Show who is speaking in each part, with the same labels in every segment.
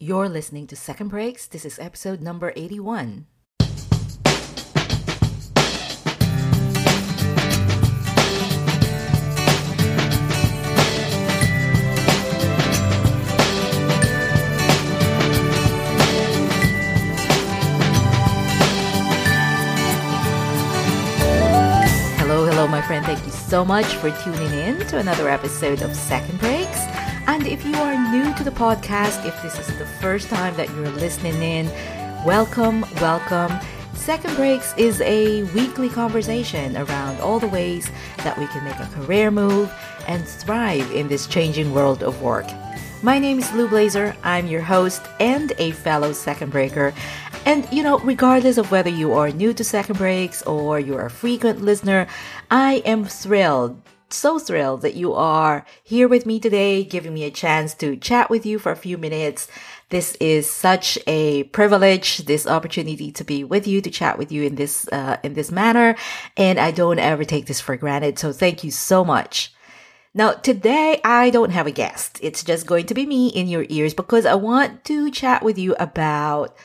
Speaker 1: You're listening to Second Breaks. This is episode number 81. Hello, hello, my friend. Thank you so much for tuning in to another episode of Second Breaks. And if you are new to the podcast, if this is the first time that you're listening in, welcome, welcome. Second Breaks is a weekly conversation around all the ways that we can make a career move and thrive in this changing world of work. My name is Lou Blazer. I'm your host and a fellow second breaker. And you know, regardless of whether you are new to second breaks or you're a frequent listener, I am thrilled so thrilled that you are here with me today, giving me a chance to chat with you for a few minutes. This is such a privilege, this opportunity to be with you, to chat with you in this, uh, in this manner. And I don't ever take this for granted. So thank you so much. Now, today I don't have a guest. It's just going to be me in your ears because I want to chat with you about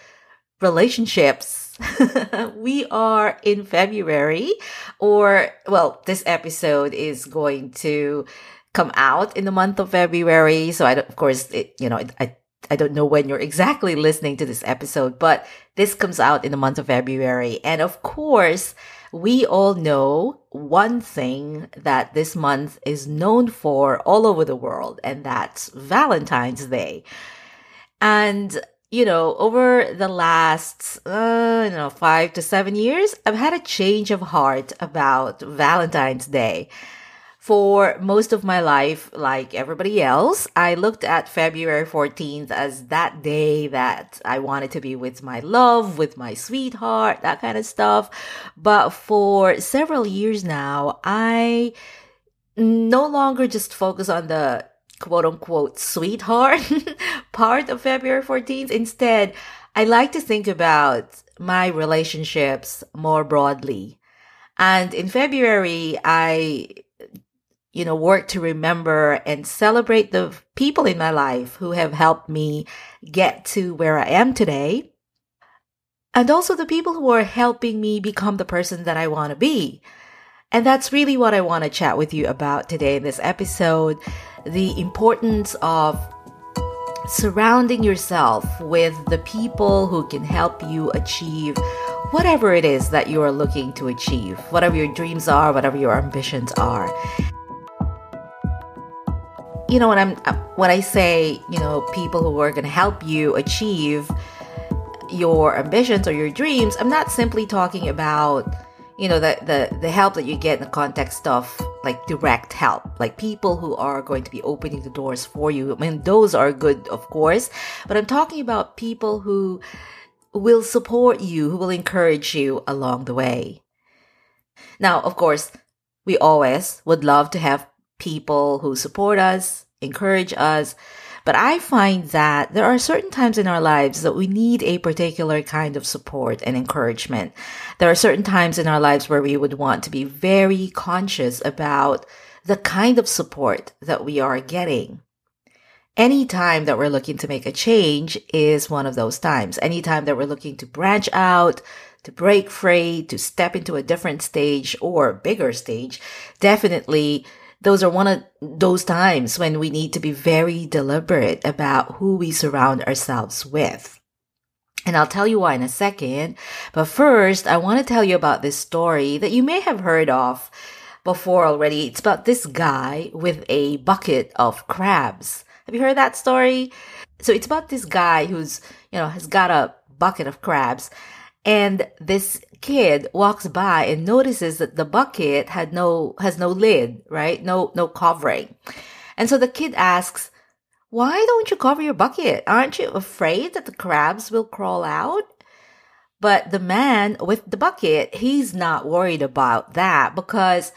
Speaker 1: relationships we are in February, or, well, this episode is going to come out in the month of February. So I, of course, it, you know, I, I don't know when you're exactly listening to this episode, but this comes out in the month of February. And of course, we all know one thing that this month is known for all over the world, and that's Valentine's Day. And you know, over the last, uh, you know, five to seven years, I've had a change of heart about Valentine's Day. For most of my life, like everybody else, I looked at February 14th as that day that I wanted to be with my love, with my sweetheart, that kind of stuff. But for several years now, I no longer just focus on the quote unquote sweetheart part of February 14th. Instead, I like to think about my relationships more broadly. And in February, I, you know, work to remember and celebrate the people in my life who have helped me get to where I am today. And also the people who are helping me become the person that I want to be. And that's really what I want to chat with you about today in this episode the importance of surrounding yourself with the people who can help you achieve whatever it is that you are looking to achieve, whatever your dreams are, whatever your ambitions are. You know, when I'm uh, when I say, you know, people who are going to help you achieve your ambitions or your dreams, I'm not simply talking about you know the the the help that you get in the context of like direct help like people who are going to be opening the doors for you. I mean those are good of course but i'm talking about people who will support you who will encourage you along the way. Now of course we always would love to have people who support us encourage us but I find that there are certain times in our lives that we need a particular kind of support and encouragement. There are certain times in our lives where we would want to be very conscious about the kind of support that we are getting. Any time that we're looking to make a change is one of those times. Anytime that we're looking to branch out, to break free, to step into a different stage or bigger stage, definitely those are one of those times when we need to be very deliberate about who we surround ourselves with. And I'll tell you why in a second. But first, I want to tell you about this story that you may have heard of before already. It's about this guy with a bucket of crabs. Have you heard that story? So it's about this guy who's, you know, has got a bucket of crabs and this kid walks by and notices that the bucket had no has no lid right? No no covering. And so the kid asks why don't you cover your bucket? Aren't you afraid that the crabs will crawl out? But the man with the bucket he's not worried about that because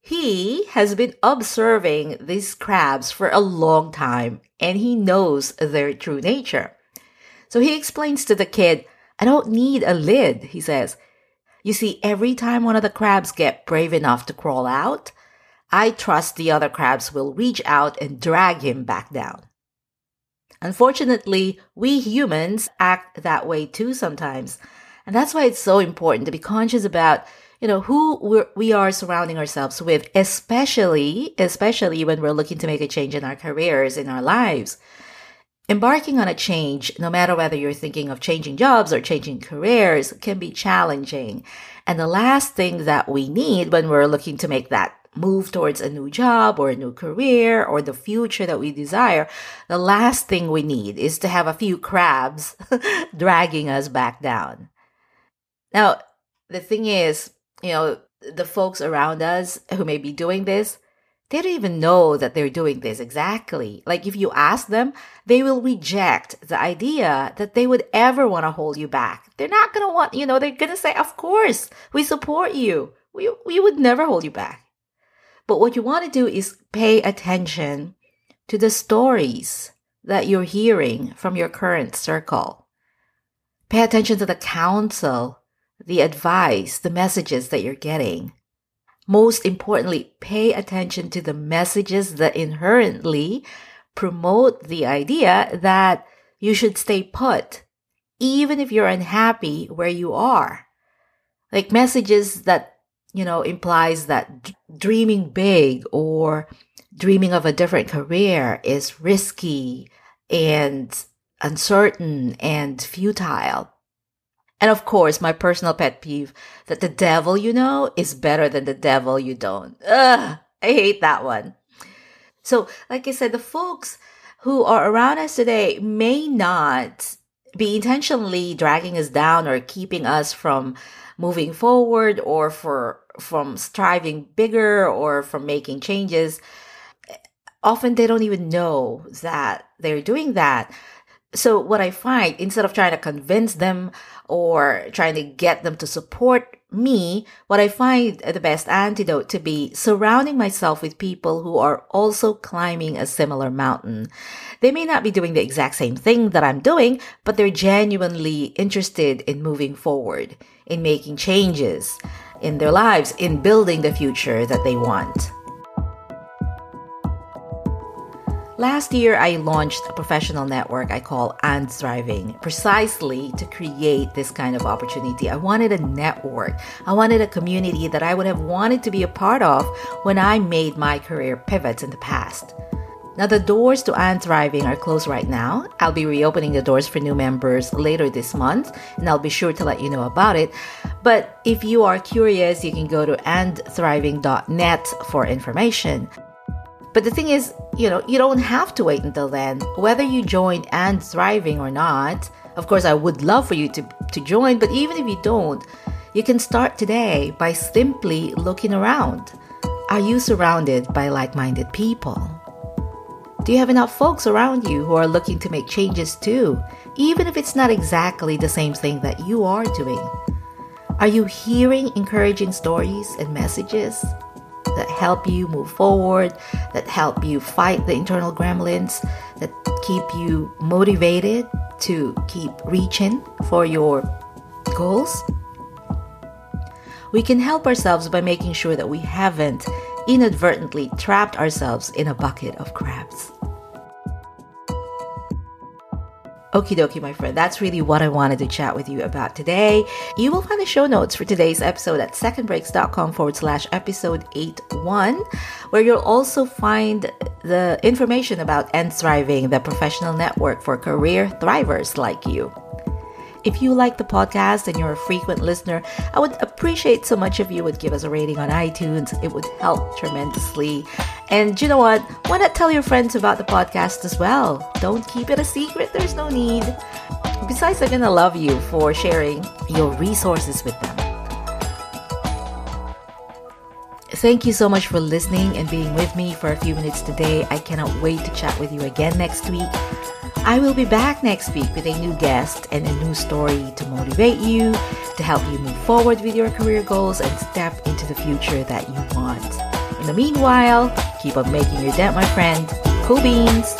Speaker 1: he has been observing these crabs for a long time and he knows their true nature. So he explains to the kid I don't need a lid, he says. You see, every time one of the crabs get brave enough to crawl out, I trust the other crabs will reach out and drag him back down. Unfortunately, we humans act that way too sometimes. And that's why it's so important to be conscious about, you know, who we're, we are surrounding ourselves with, especially, especially when we're looking to make a change in our careers, in our lives. Embarking on a change, no matter whether you're thinking of changing jobs or changing careers, can be challenging. And the last thing that we need when we're looking to make that move towards a new job or a new career or the future that we desire, the last thing we need is to have a few crabs dragging us back down. Now, the thing is, you know, the folks around us who may be doing this, they don't even know that they're doing this exactly. Like if you ask them, they will reject the idea that they would ever want to hold you back. They're not going to want, you know, they're going to say, of course, we support you. We, we would never hold you back. But what you want to do is pay attention to the stories that you're hearing from your current circle. Pay attention to the counsel, the advice, the messages that you're getting. Most importantly, pay attention to the messages that inherently promote the idea that you should stay put, even if you're unhappy where you are. Like messages that you know, implies that dreaming big or dreaming of a different career is risky and uncertain and futile. And of course, my personal pet peeve that the devil you know is better than the devil you don't. Ugh, I hate that one. So, like I said, the folks who are around us today may not be intentionally dragging us down or keeping us from moving forward or for from striving bigger or from making changes often they don't even know that they're doing that so what i find instead of trying to convince them or trying to get them to support me what i find the best antidote to be surrounding myself with people who are also climbing a similar mountain they may not be doing the exact same thing that i'm doing but they're genuinely interested in moving forward in making changes in their lives, in building the future that they want. Last year, I launched a professional network I call And Thriving precisely to create this kind of opportunity. I wanted a network. I wanted a community that I would have wanted to be a part of when I made my career pivots in the past. Now, the doors to And Thriving are closed right now. I'll be reopening the doors for new members later this month, and I'll be sure to let you know about it. But if you are curious, you can go to andthriving.net for information. But the thing is, you know, you don't have to wait until then. Whether you join And Thriving or not, of course, I would love for you to, to join, but even if you don't, you can start today by simply looking around. Are you surrounded by like minded people? Do you have enough folks around you who are looking to make changes too, even if it's not exactly the same thing that you are doing? Are you hearing encouraging stories and messages that help you move forward, that help you fight the internal gremlins, that keep you motivated to keep reaching for your goals? We can help ourselves by making sure that we haven't inadvertently trapped ourselves in a bucket of crabs. Okie dokie, my friend. That's really what I wanted to chat with you about today. You will find the show notes for today's episode at secondbreaks.com forward slash episode 81, where you'll also find the information about And Thriving, the professional network for career thrivers like you. If you like the podcast and you're a frequent listener, I would appreciate so much if you would give us a rating on iTunes. It would help tremendously. And you know what? Why not tell your friends about the podcast as well? Don't keep it a secret, there's no need. Besides, they're gonna love you for sharing your resources with them. Thank you so much for listening and being with me for a few minutes today. I cannot wait to chat with you again next week. I will be back next week with a new guest and a new story to motivate you, to help you move forward with your career goals and step into the future that you want. In the meanwhile, keep on making your dent, my friend. Cool beans!